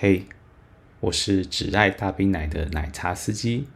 嘿，我是只爱大冰奶的奶茶司机。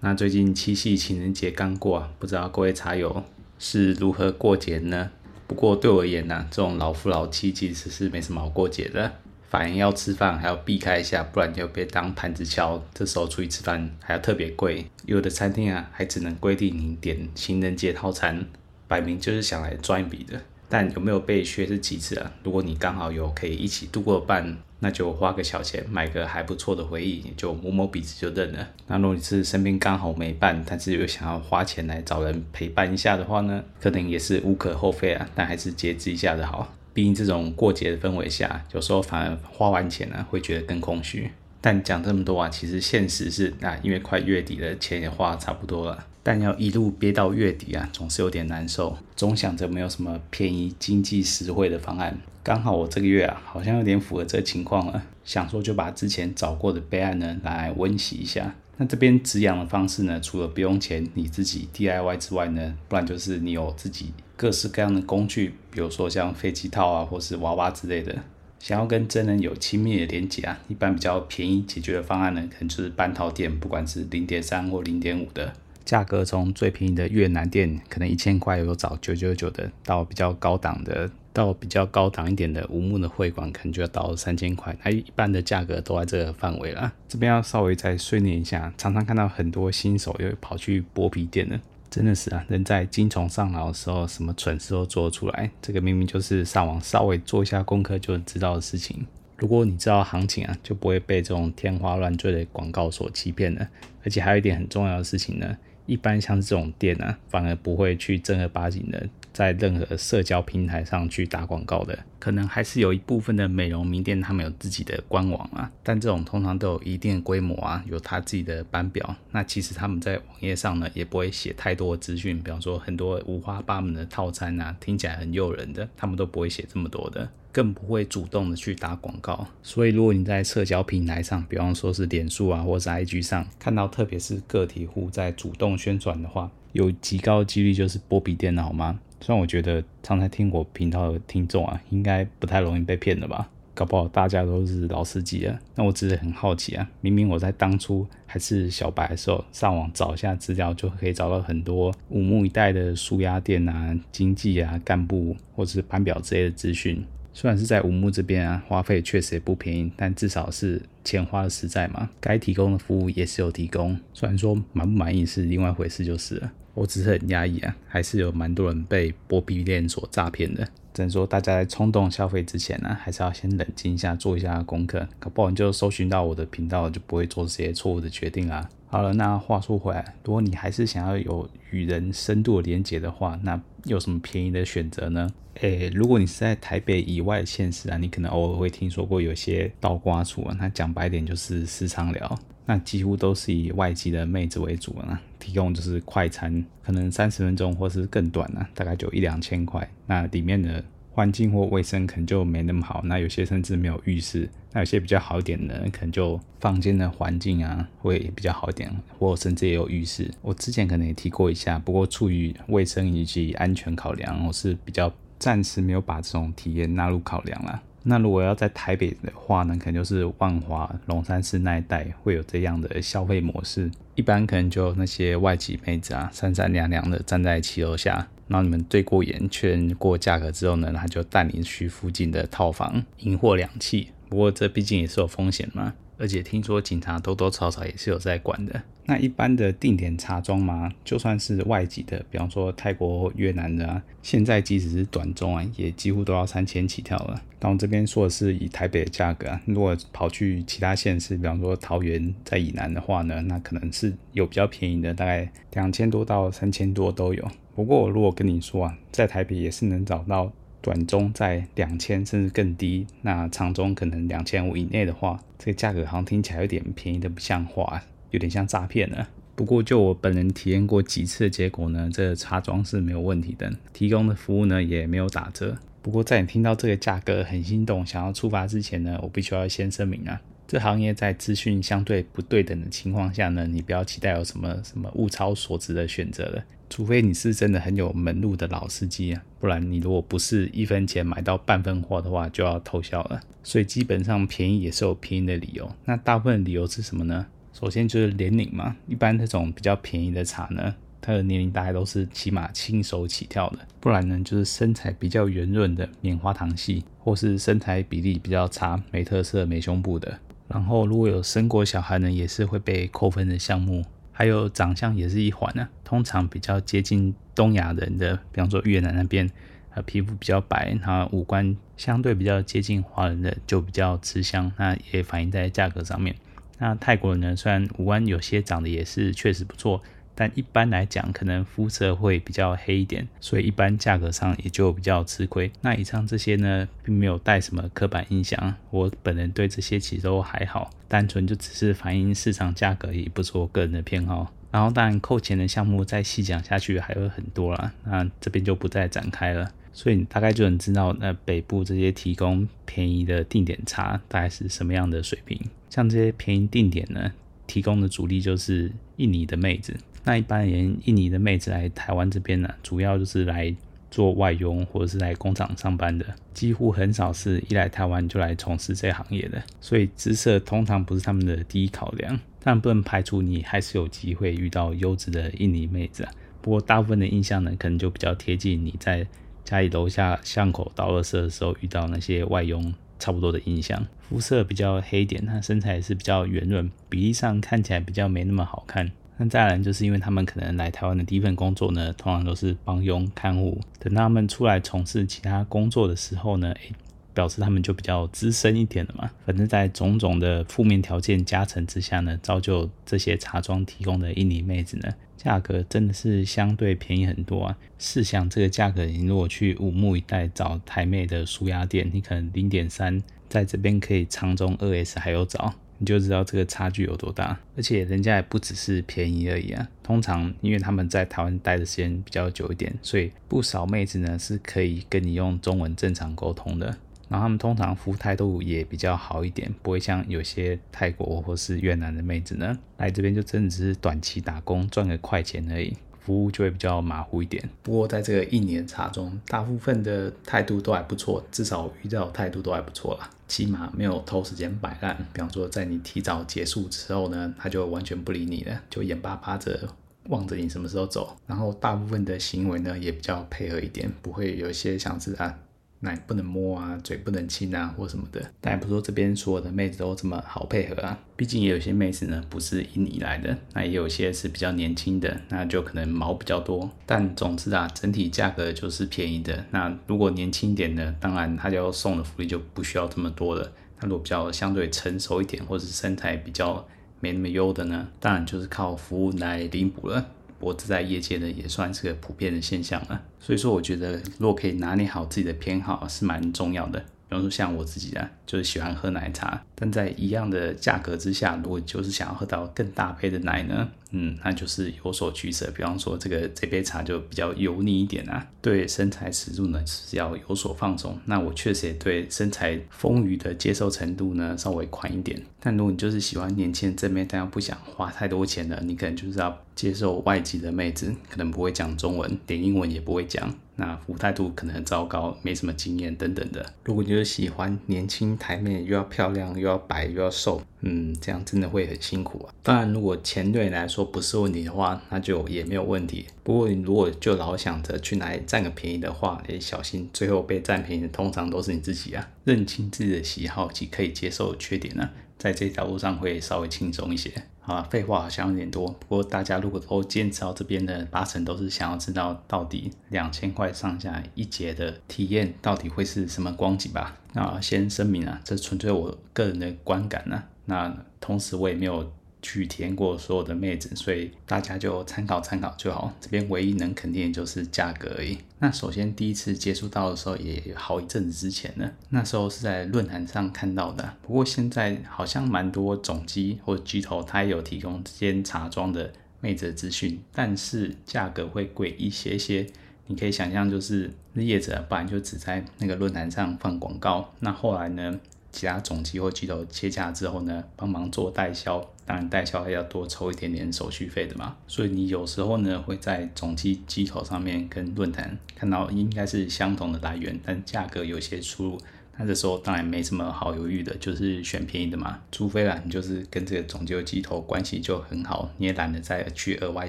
那最近七夕情人节刚过啊，不知道各位茶友是如何过节呢？不过对我而言呢、这种老夫老妻其实是没什么好过节的，反而要吃饭还要避开一下，不然就被当盘子敲。这时候出去吃饭还要特别贵，有的餐厅啊还只能规定你点情人节套餐，摆明就是想来赚一笔的。但有没有被削是其次啊，如果你刚好有可以一起度过半，那就花个小钱买个还不错的回忆，就摸摸鼻子就认了。那如果你是身边刚好没伴，但是又想要花钱来找人陪伴一下的话呢，可能也是无可厚非啊，但还是节制一下的好。毕竟这种过节的氛围下，有时候反而花完钱呢、会觉得更空虚。但讲这么多啊，其实现实是啊，因为快月底了，钱也花差不多了。但要一路憋到月底啊，总是有点难受。总想着没有什么便宜、经济实惠的方案。刚好我这个月啊，好像有点符合这个情况了。想说就把之前找过的备案呢，来温习一下。那这边止痒的方式呢，除了不用钱，你自己 DIY 之外呢，不然就是你有自己各式各样的工具，比如说像飞机套啊，或是娃娃之类的。想要跟真人有亲密的连接啊，一般比较便宜解决的方案呢，可能就是半套店，不管是零点三或零点五的。价格从最便宜的越南店，可能一千块有找九九九的，到比较高档的，到比较高档一点的无木的会馆，可能就要到三千块。它一般的价格都在这个范围了。这边要稍微再训练一下，常常看到很多新手又跑去剥皮店的，真的是啊，人在精虫上脑的时候，什么蠢事都做出来。这个明明就是上网稍微做一下功课就知道的事情。如果你知道行情啊，就不会被这种天花乱坠的广告所欺骗了。而且还有一点很重要的事情呢。一般像这种店呢、啊，反而不会去正儿八经的在任何社交平台上去打广告的。可能还是有一部分的美容名店，他们有自己的官网啊，但这种通常都有一定的规模啊，有他自己的班表。那其实他们在网页上呢，也不会写太多的资讯，比方说很多五花八门的套餐啊，听起来很诱人的，他们都不会写这么多的。更不会主动的去打广告，所以如果你在社交平台上，比方说是脸书啊，或是 IG 上，看到特别是个体户在主动宣传的话，有极高几率就是波比电脑吗？虽然我觉得常常听我频道的听众啊，应该不太容易被骗的吧？搞不好大家都是老司机啊。那我只是很好奇啊，明明我在当初还是小白的时候，上网找一下资料，就可以找到很多五木一带的纾压店啊、经济啊、干部或者是班表之类的资讯。虽然是在五木这边啊，花费确实也不便宜，但至少是钱花的实在嘛。该提供的服务也是有提供，虽然说满不满意是另外一回事就是了。我只是很压抑啊，还是有蛮多人被剥皮链所诈骗的。只能说大家在冲动消费之前呢、啊，还是要先冷静一下，做一下功课，搞不好你就搜寻到我的频道，就不会做这些错误的决定啊。好了，那话说回来，如果你还是想要有与人深度的连接的话，那有什么便宜的选择呢？诶，如果你是在台北以外的县市啊，你可能偶尔会听说过有些倒挂处啊，那讲白点就是私娼寮，那几乎都是以外籍的妹子为主啊，提供就是快餐，可能三十分钟或是更短啊，大概就一两千块，那里面的环境或卫生可能就没那么好，那有些甚至没有浴室，那有些比较好一点的，可能就房间的环境啊会比较好一点，或甚至也有浴室。我之前可能也提过一下，不过出于卫生以及安全考量，我是比较。暂时没有把这种体验纳入考量了。那如果要在台北的话呢，可能就是万华、龙山寺那一带会有这样的消费模式。一般可能就那些外籍妹子啊，三三两两的站在七楼下，然后你们对过眼、确认过价格之后呢，他就带你去附近的套房银货两讫。不过这毕竟也是有风险嘛。而且听说警察多多少少也是有在管的。那一般的定点茶庄嘛，就算是外籍的，比方说泰国、越南的啊，现在即使是短中啊，也几乎都要三千起跳了。但我这边说的是以台北的价格啊，如果跑去其他县市，比方说桃园在以南的话呢，那可能是有比较便宜的，大概两千多到三千多都有。不过我如果跟你说啊，在台北也是能找到。短中在两千甚至更低，那长中可能两千五以内的话，这个价格好像听起来有点便宜的不像话，有点像诈骗了。不过就我本人体验过几次的结果呢，这茶庄是没有问题的，提供的服务呢也没有打折。不过在你听到这个价格很心动，想要出发之前呢，我必须要先声明啊，这行业在资讯相对不对等的情况下呢，你不要期待有什么什么物超所值的选择了。除非你是真的很有门路的老司机啊，不然你如果不是一分钱买到半分货的话，就要偷笑了。所以基本上便宜也是有便宜的理由。那大部分理由是什么呢？首先就是年龄嘛，一般这种比较便宜的茶呢，它的年龄大概都是起码轻熟起跳的，不然呢就是身材比较圆润的棉花糖系，或是身材比例比较差、没特色、没胸部的。然后如果有生过小孩呢，也是会被扣分的项目。还有长相也是一环呢、啊，通常比较接近东亚人的，比方说越南那边，呃，皮肤比较白，然后五官相对比较接近华人的，就比较吃香，那也反映在价格上面。那泰国人呢，虽然五官有些长得也是确实不错。但一般来讲，可能肤色会比较黑一点，所以一般价格上也就比较吃亏。那以上这些呢，并没有带什么刻板印象，我本人对这些其实都还好，单纯就只是反映市场价格，也不是我个人的偏好。然后当然扣钱的项目再细讲下去还有很多啦，那这边就不再展开了。所以你大概就能知道，那北部这些提供便宜的定点茶大概是什么样的水平。像这些便宜定点呢，提供的主力就是印尼的妹子。那一般人，印尼的妹子来台湾这边呢，主要就是来做外佣或者是来工厂上班的，几乎很少是一来台湾就来从事这行业的。所以姿色通常不是他们的第一考量，但不能排除你还是有机会遇到优质的印尼妹子。不过大部分的印象呢，可能就比较贴近你在家里楼下巷口倒垃圾的时候遇到那些外佣差不多的印象。肤色比较黑点，她身材也是比较圆润，比例上看起来比较没那么好看。那再来就是因为他们可能来台湾的第一份工作呢，通常都是帮佣看护。等他们出来从事其他工作的时候呢，诶，表示他们就比较资深一点了嘛。反正，在种种的负面条件加成之下呢，造就这些茶庄提供的印尼妹子呢，价格真的是相对便宜很多啊。试想这个价格，你如果去武穆一带找台妹的舒压店，你可能零点三，在这边可以长中二 S 还有找。你就知道这个差距有多大，而且人家也不只是便宜而已啊。通常因为他们在台湾待的时间比较久一点，所以不少妹子呢是可以跟你用中文正常沟通的。然后他们通常服务态度也比较好一点，不会像有些泰国或是越南的妹子呢来这边就真的只是短期打工赚个快钱而已。服务就会比较马虎一点。不过在这个印尼的茶中，大部分的态度都还不错，至少遇到态度都还不错啦。起码没有偷时间摆烂。比方说，在你提早结束之后呢，他就完全不理你了，就眼巴巴着望着你什么时候走。然后大部分的行为呢，也比较配合一点，不会有一些像是啊。奶不能摸啊，嘴不能亲啊，或什么的。但也不说这边所有的妹子都这么好配合啊。毕竟也有些妹子呢，不是印尼来的，那也有些是比较年轻的，那就可能毛比较多。但总之啊，整体价格就是便宜的。那如果年轻点的，当然他就要送的福利就不需要这么多了。那如果比较相对成熟一点，或者是身材比较没那么优的呢，当然就是靠服务来弥补了。脖子在业界呢，也算是个普遍的现象了。所以说，我觉得如果可以拿捏好自己的偏好，是蛮重要的。比如说像我自己啊，就是喜欢喝奶茶，但在一样的价格之下，如果就是想要喝到更大杯的奶呢，嗯，那就是有所取舍。比方说这个这杯茶就比较油腻一点啊，对身材尺度呢是要有所放松。那我确实也对身材丰腴的接受程度呢稍微宽一点。但如果你就是喜欢年轻正妹，但又不想花太多钱的，你可能就是要接受外籍的妹子，可能不会讲中文，连英文也不会讲。那服务态度可能很糟糕，没什么经验等等的。如果你就是喜欢年轻台妹，又要漂亮，又要白，又要瘦，嗯，这样真的会很辛苦啊。当然，如果钱对你来说不是问题的话，那就也没有问题。不过你如果就老想着去哪里占个便宜的话，诶，小心最后被占便宜的通常都是你自己啊。认清自己的喜好及可以接受的缺点呢，在这条路上会稍微轻松一些。啊，废话好像有点多，不过大家如果都坚持到这边的，八成都是想要知道到底两千块上下一节的体验到底会是什么光景吧。那先声明啊，这纯粹我个人的观感呢、啊。那同时我也没有。去体验过所有的妹子，所以大家就参考参考就好。这边唯一能肯定的就是价格而已。那首先第一次接触到的时候，也好一阵子之前呢。那时候是在论坛上看到的。不过现在好像蛮多总机或巨头，它也有提供这间茶庄的妹子资讯，但是价格会贵一些些。你可以想象，就是业者不然就只在那个论坛上放广告，那后来呢？其他总机或机头接洽之后呢，帮忙做代销，当然代销还要多抽一点点手续费的嘛。所以你有时候呢会在总机机头上面跟论坛看到应该是相同的来源，但价格有些出入。那这时候当然没什么好犹豫的，就是选便宜的嘛。除非啦，你就是跟这个总机机头关系就很好，你也懒得再去额外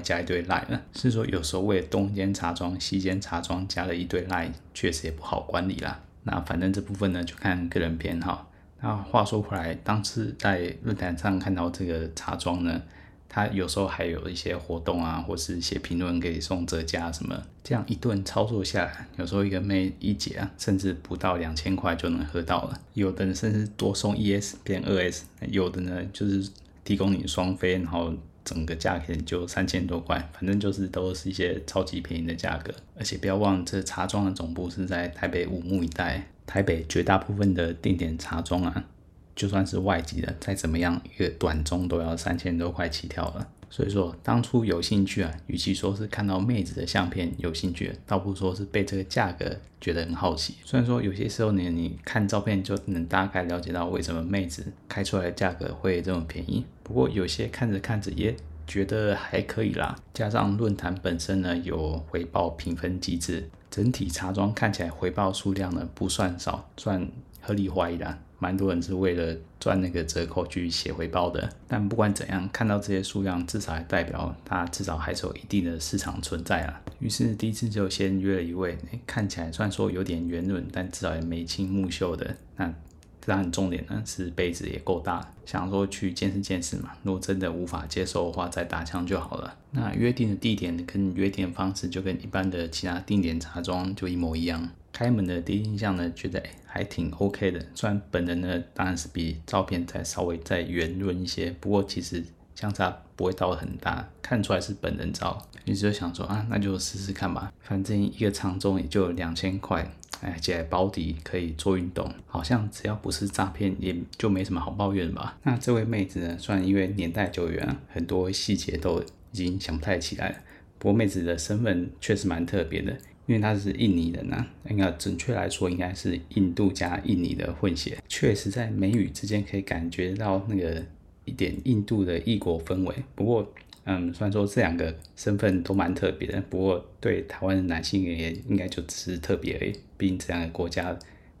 加一堆赖了。是说有时候为了东间茶庄、西间茶庄加了一堆赖，确实也不好管理啦。那反正这部分呢，就看个人偏好。那话说回来，当时在论坛上看到这个茶庄呢，它有时候还有一些活动啊，或是写评论给送折价什么。这样一顿操作下来，有时候一个妹一节啊，甚至不到两千块就能喝到了。有的人甚至多送一 S 变二 S，有的呢就是提供你双飞，然后整个价钱就三千多块，反正就是都是一些超级便宜的价格。而且不要忘，这茶庄的总部是在台北五木一带。台北绝大部分的定点茶庄啊，就算是外籍的，再怎么样一个短中都要三千多块起跳了。所以说，当初有兴趣啊，与其说是看到妹子的相片有兴趣，倒不如说是被这个价格觉得很好奇。虽然说有些时候呢，你看照片就能大概了解到为什么妹子开出来的价格会这么便宜，不过有些看着看着也觉得还可以啦。加上论坛本身呢有回报评分机制。整体茶庄看起来回报数量呢不算少，算合理怀疑啦。蛮多人是为了赚那个折扣去写回报的。但不管怎样，看到这些数量，至少还代表它至少还是有一定的市场存在啊。于是第一次就先约了一位，看起来虽然说有点圆润，但至少也眉清目秀的那。当然，重点呢是杯子也够大，想说去见识见识嘛。如果真的无法接受的话，再打枪就好了。那约定的地点跟约定的方式就跟一般的其他定点插桩就一模一样。开门的第一印象呢，觉得还挺 OK 的。虽然本人呢当然是比照片再稍微再圆润一些，不过其实相差不会到很大，看出来是本人照。于是就想说啊，那就试试看吧，反正一个长中也就两千块。哎，接下来保底可以做运动，好像只要不是诈骗，也就没什么好抱怨吧。那这位妹子呢，虽然因为年代久远，很多细节都已经想不太起来了。不过妹子的身份确实蛮特别的，因为她是印尼人呐，应该准确来说应该是印度加印尼的混血。确实在美语之间可以感觉到那个一点印度的异国氛围。不过。嗯，虽然说这两个身份都蛮特别的，不过对台湾的男性而言，应该就只是特别而已。毕竟这两个国家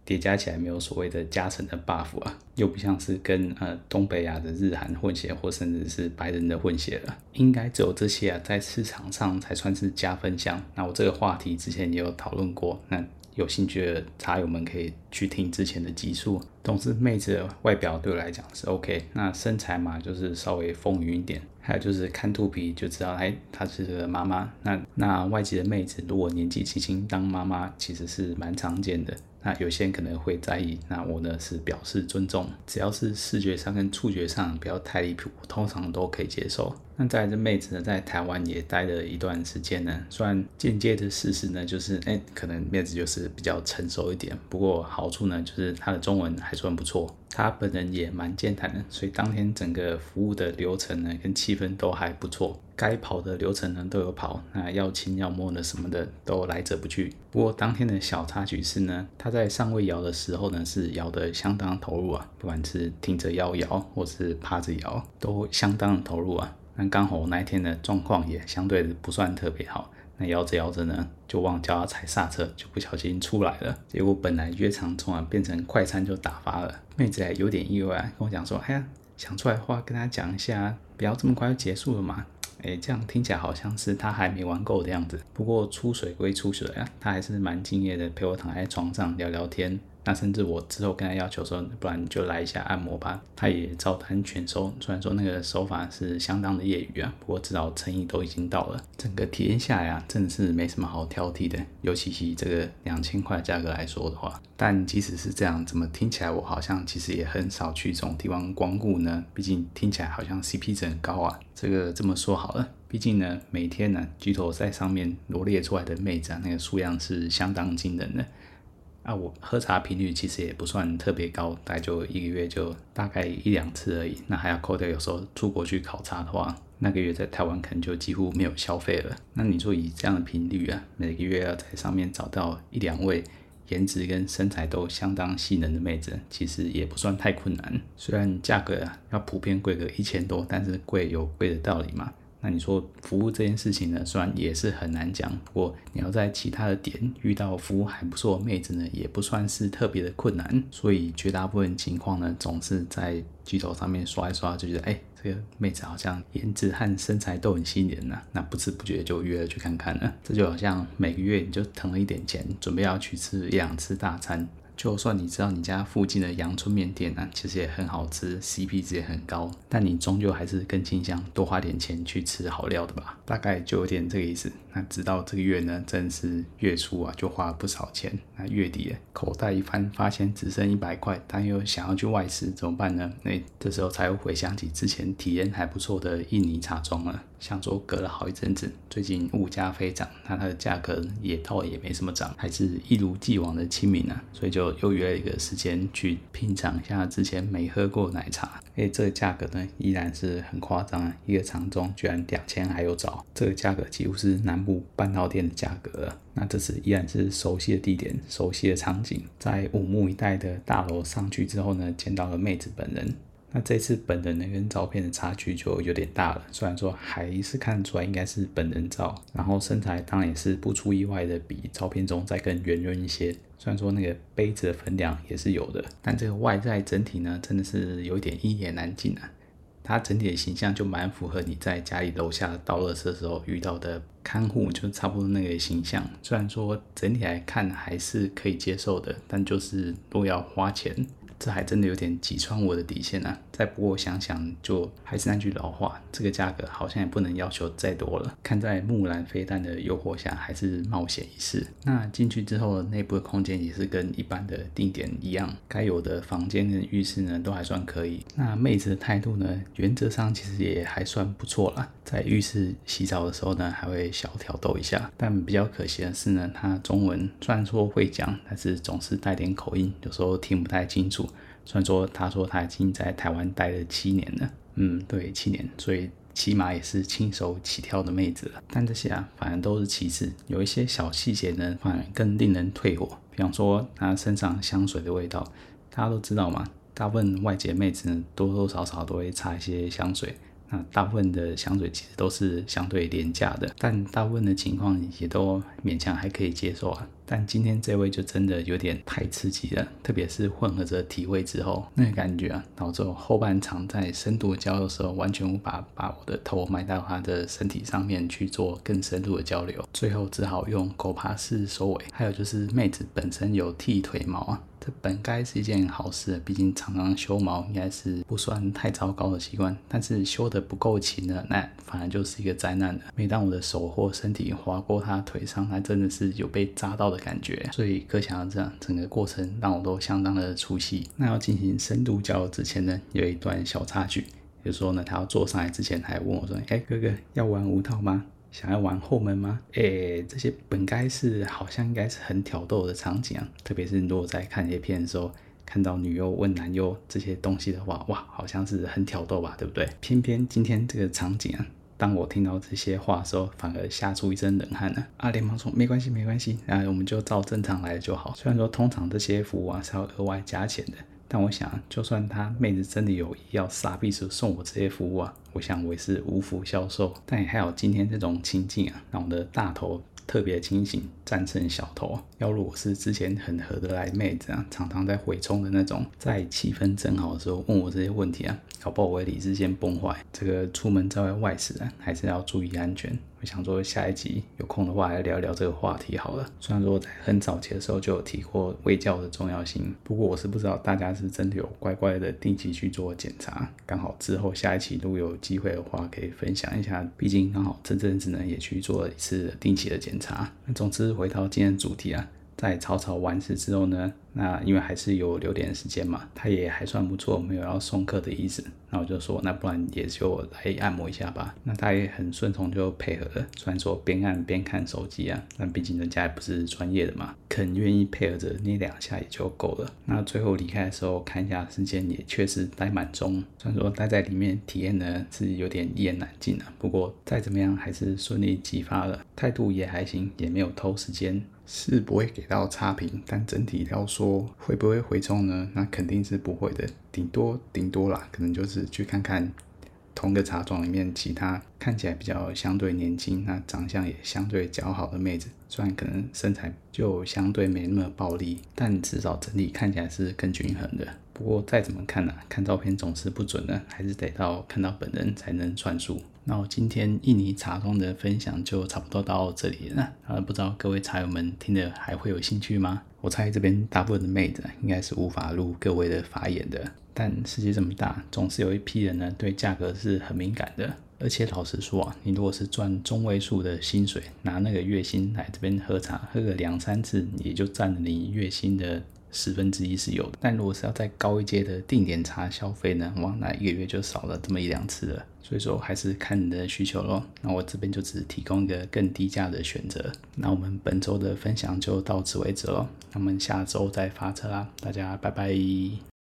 叠加起来没有所谓的加成的 buff 啊，又不像是跟呃东北亚的日韩混血，或甚至是白人的混血了。应该只有这些啊，在市场上才算是加分项。那我这个话题之前也有讨论过，那。有兴趣的茶友们可以去听之前的集数。总之，妹子的外表对我来讲是 OK，那身材嘛，就是稍微丰腴一点。还有就是看肚皮就知道，哎，她是个妈妈。那那外籍的妹子如果年纪轻轻当妈妈，其实是蛮常见的。那有些人可能会在意，那我呢是表示尊重，只要是视觉上跟触觉上不要太离谱，通常都可以接受。那再来这妹子呢，在台湾也待了一段时间呢，虽然间接的事实呢，就是哎，可能妹子就是比较成熟一点，不过好处呢，就是她的中文还算不错。她本人也蛮健谈的，所以当天整个服务的流程呢，跟气氛都还不错。该跑的流程呢都有跑，那要亲要摸的什么的都来者不拒。不过当天的小插曲是呢，他在上位摇的时候呢，是摇得相当投入啊，不管是挺着腰摇或是趴着摇，都相当投入啊。那刚好那一天的状况也相对不算特别好。那摇着摇着呢，就忘叫他踩刹车，就不小心出来了。结果本来约长中啊，变成快餐就打发了。妹子还有点意外，跟我讲说：“哎呀，想出来的话跟他讲一下，不要这么快就结束了嘛。”哎，这样听起来好像是他还没玩够的样子。不过出水归出水啊，他还是蛮敬业的，陪我躺在床上聊聊天。那甚至我之后跟他要求说，不然就来一下按摩吧，他也照单全收。虽然说那个手法是相当的业余啊，不过至少诚意都已经到了。整个体验下来啊，真的是没什么好挑剔的。尤其以这个两千块价格来说的话，但即使是这样，怎么听起来我好像其实也很少去这种地方光顾呢？毕竟听起来好像 CP 值很高啊。这个这么说好了，毕竟呢，每天呢，巨头在上面罗列出来的妹子啊，那个数量是相当惊人的。啊，我喝茶频率其实也不算特别高，大概就一个月就大概一两次而已。那还要扣掉有时候出国去考察的话，那个月在台湾可能就几乎没有消费了。那你说以这样的频率啊，每个月要在上面找到一两位颜值跟身材都相当吸引的妹子，其实也不算太困难。虽然价格啊要普遍贵个一千多，但是贵有贵的道理嘛。那你说服务这件事情呢，虽然也是很难讲，不过你要在其他的点遇到服务还不错的妹子呢，也不算是特别的困难。所以绝大部分情况呢，总是在巨头上面刷一刷，就觉得哎。这个妹子好像颜值和身材都很吸引人呐，那不知不觉就约了去看看了。这就好像每个月你就腾了一点钱，准备要去吃一两次大餐。就算你知道你家附近的阳春面店呢，其实也很好吃，CP 值也很高，但你终究还是更倾向多花点钱去吃好料的吧？大概就有点这个意思。那直到这个月呢，真是月初啊，就花了不少钱。那月底口袋一翻，发现只剩一百块，但又想要去外食，怎么办呢？那这时候才会回想起之前体验还不错的印尼茶庄了。想说隔了好一阵子，最近物价飞涨，那它的价格也倒也没什么涨，还是一如既往的亲民啊，所以就又约了一个时间去品尝一下之前没喝过奶茶。哎，这个价格呢依然是很夸张啊，一个长中居然两千还有找，这个价格几乎是南部半岛店的价格了。那这次依然是熟悉的地点，熟悉的场景，在五木一带的大楼上去之后呢，见到了妹子本人。那这次本人呢跟照片的差距就有点大了，虽然说还是看出来应该是本人照，然后身材当然也是不出意外的比照片中再更圆润一些，虽然说那个杯子的分量也是有的，但这个外在整体呢真的是有点一言难尽啊。它整体的形象就蛮符合你在家里楼下倒垃圾的时候遇到的看护，就差不多那个形象。虽然说整体来看还是可以接受的，但就是如果要花钱。这还真的有点击穿我的底线啊！再不过想想，就还是那句老话，这个价格好像也不能要求再多了。看在木兰飞弹的诱惑下，还是冒险一试。那进去之后，内部的空间也是跟一般的定点一样，该有的房间跟浴室呢都还算可以。那妹子的态度呢，原则上其实也还算不错啦。在浴室洗澡的时候呢，还会小挑逗一下。但比较可惜的是呢，她中文虽然说会讲，但是总是带点口音，有时候听不太清楚。虽然说他说他已经在台湾待了七年了，嗯，对，七年，所以起码也是轻手起跳的妹子了。但这些啊，反而都是其次，有一些小细节呢，反而更令人退火。比方说他身上香水的味道，大家都知道嘛，大部分外籍妹子，多多少少都会擦一些香水。那大部分的香水其实都是相对廉价的，但大部分的情况也都勉强还可以接受啊。但今天这位就真的有点太刺激了，特别是混合着体味之后，那个感觉啊，导致我后半场在深度交流的时候，完全无法把我的头埋到他的身体上面去做更深入的交流，最后只好用狗爬式收尾。还有就是妹子本身有剃腿毛啊。这本该是一件好事，毕竟常常修毛应该是不算太糟糕的习惯。但是修得不够勤呢，那反而就是一个灾难了。每当我的手或身体划过他腿上，他真的是有被扎到的感觉。所以可想而知，整个过程让我都相当的出戏。那要进行深度交流之前呢，有一段小插曲，就是说呢，他要坐上来之前，还问我说：“哎，哥哥，要玩无套吗？”想要玩后门吗？诶，这些本该是好像应该是很挑逗的场景啊，特别是如果在看这些片的时候，看到女优问男优这些东西的话，哇，好像是很挑逗吧，对不对？偏偏今天这个场景啊，当我听到这些话的时候，反而吓出一身冷汗呢。啊，连忙说没关系，没关系，然后我们就照正常来就好。虽然说通常这些服务啊是要额外加钱的。但我想，就算他妹子真的有意要杀必死送我这些服务啊，我想我也是无福消受。但也还有今天这种情境啊，让我的大头特别清醒，战胜小头。要如果是之前很合得来妹子啊，常常在回冲的那种，在气氛正好的时候问我这些问题啊，搞不好我理智先崩坏。这个出门在外外事啊，还是要注意安全。我想说下一集有空的话来聊一聊这个话题好了。虽然说在很早期的时候就有提过卫教的重要性，不过我是不知道大家是真的有乖乖的定期去做检查。刚好之后下一期如果有机会的话，可以分享一下。毕竟刚好这阵子呢也去做了一次定期的检查。那总之回到今天主题啊。在草草完事之后呢，那因为还是有留点时间嘛，他也还算不错，没有要送客的意思。那我就说，那不然也就来按摩一下吧。那他也很顺从，就配合了。虽然说边按边看手机啊，但毕竟人家也不是专业的嘛，肯愿意配合着捏两下也就够了。那最后离开的时候看一下时间，也确实待满钟。虽然说待在里面体验呢是有点一言难尽啊，不过再怎么样还是顺利激发了，态度也还行，也没有偷时间。是不会给到差评，但整体要说会不会回冲呢？那肯定是不会的，顶多顶多啦，可能就是去看看同个茶庄里面其他看起来比较相对年轻、那长相也相对较好的妹子，虽然可能身材就相对没那么暴力，但至少整体看起来是更均衡的。不过再怎么看呢、看照片总是不准的，还是得到看到本人才能算数。那我今天印尼茶庄的分享就差不多到这里了。啊，不知道各位茶友们听了还会有兴趣吗？我猜这边大部分的妹子应该是无法入各位的法眼的。但世界这么大，总是有一批人呢对价格是很敏感的。而且老实说啊，你如果是赚中位数的薪水，拿那个月薪来这边喝茶，喝个两三次，也就占了你月薪的。十分之一是有的，但如果是要再高一阶的定点茶消费呢？哇，那一个月就少了这么一两次了。所以说还是看你的需求咯。那我这边就只提供一个更低价的选择。那我们本周的分享就到此为止喽。那我们下周再发车啦，大家拜拜。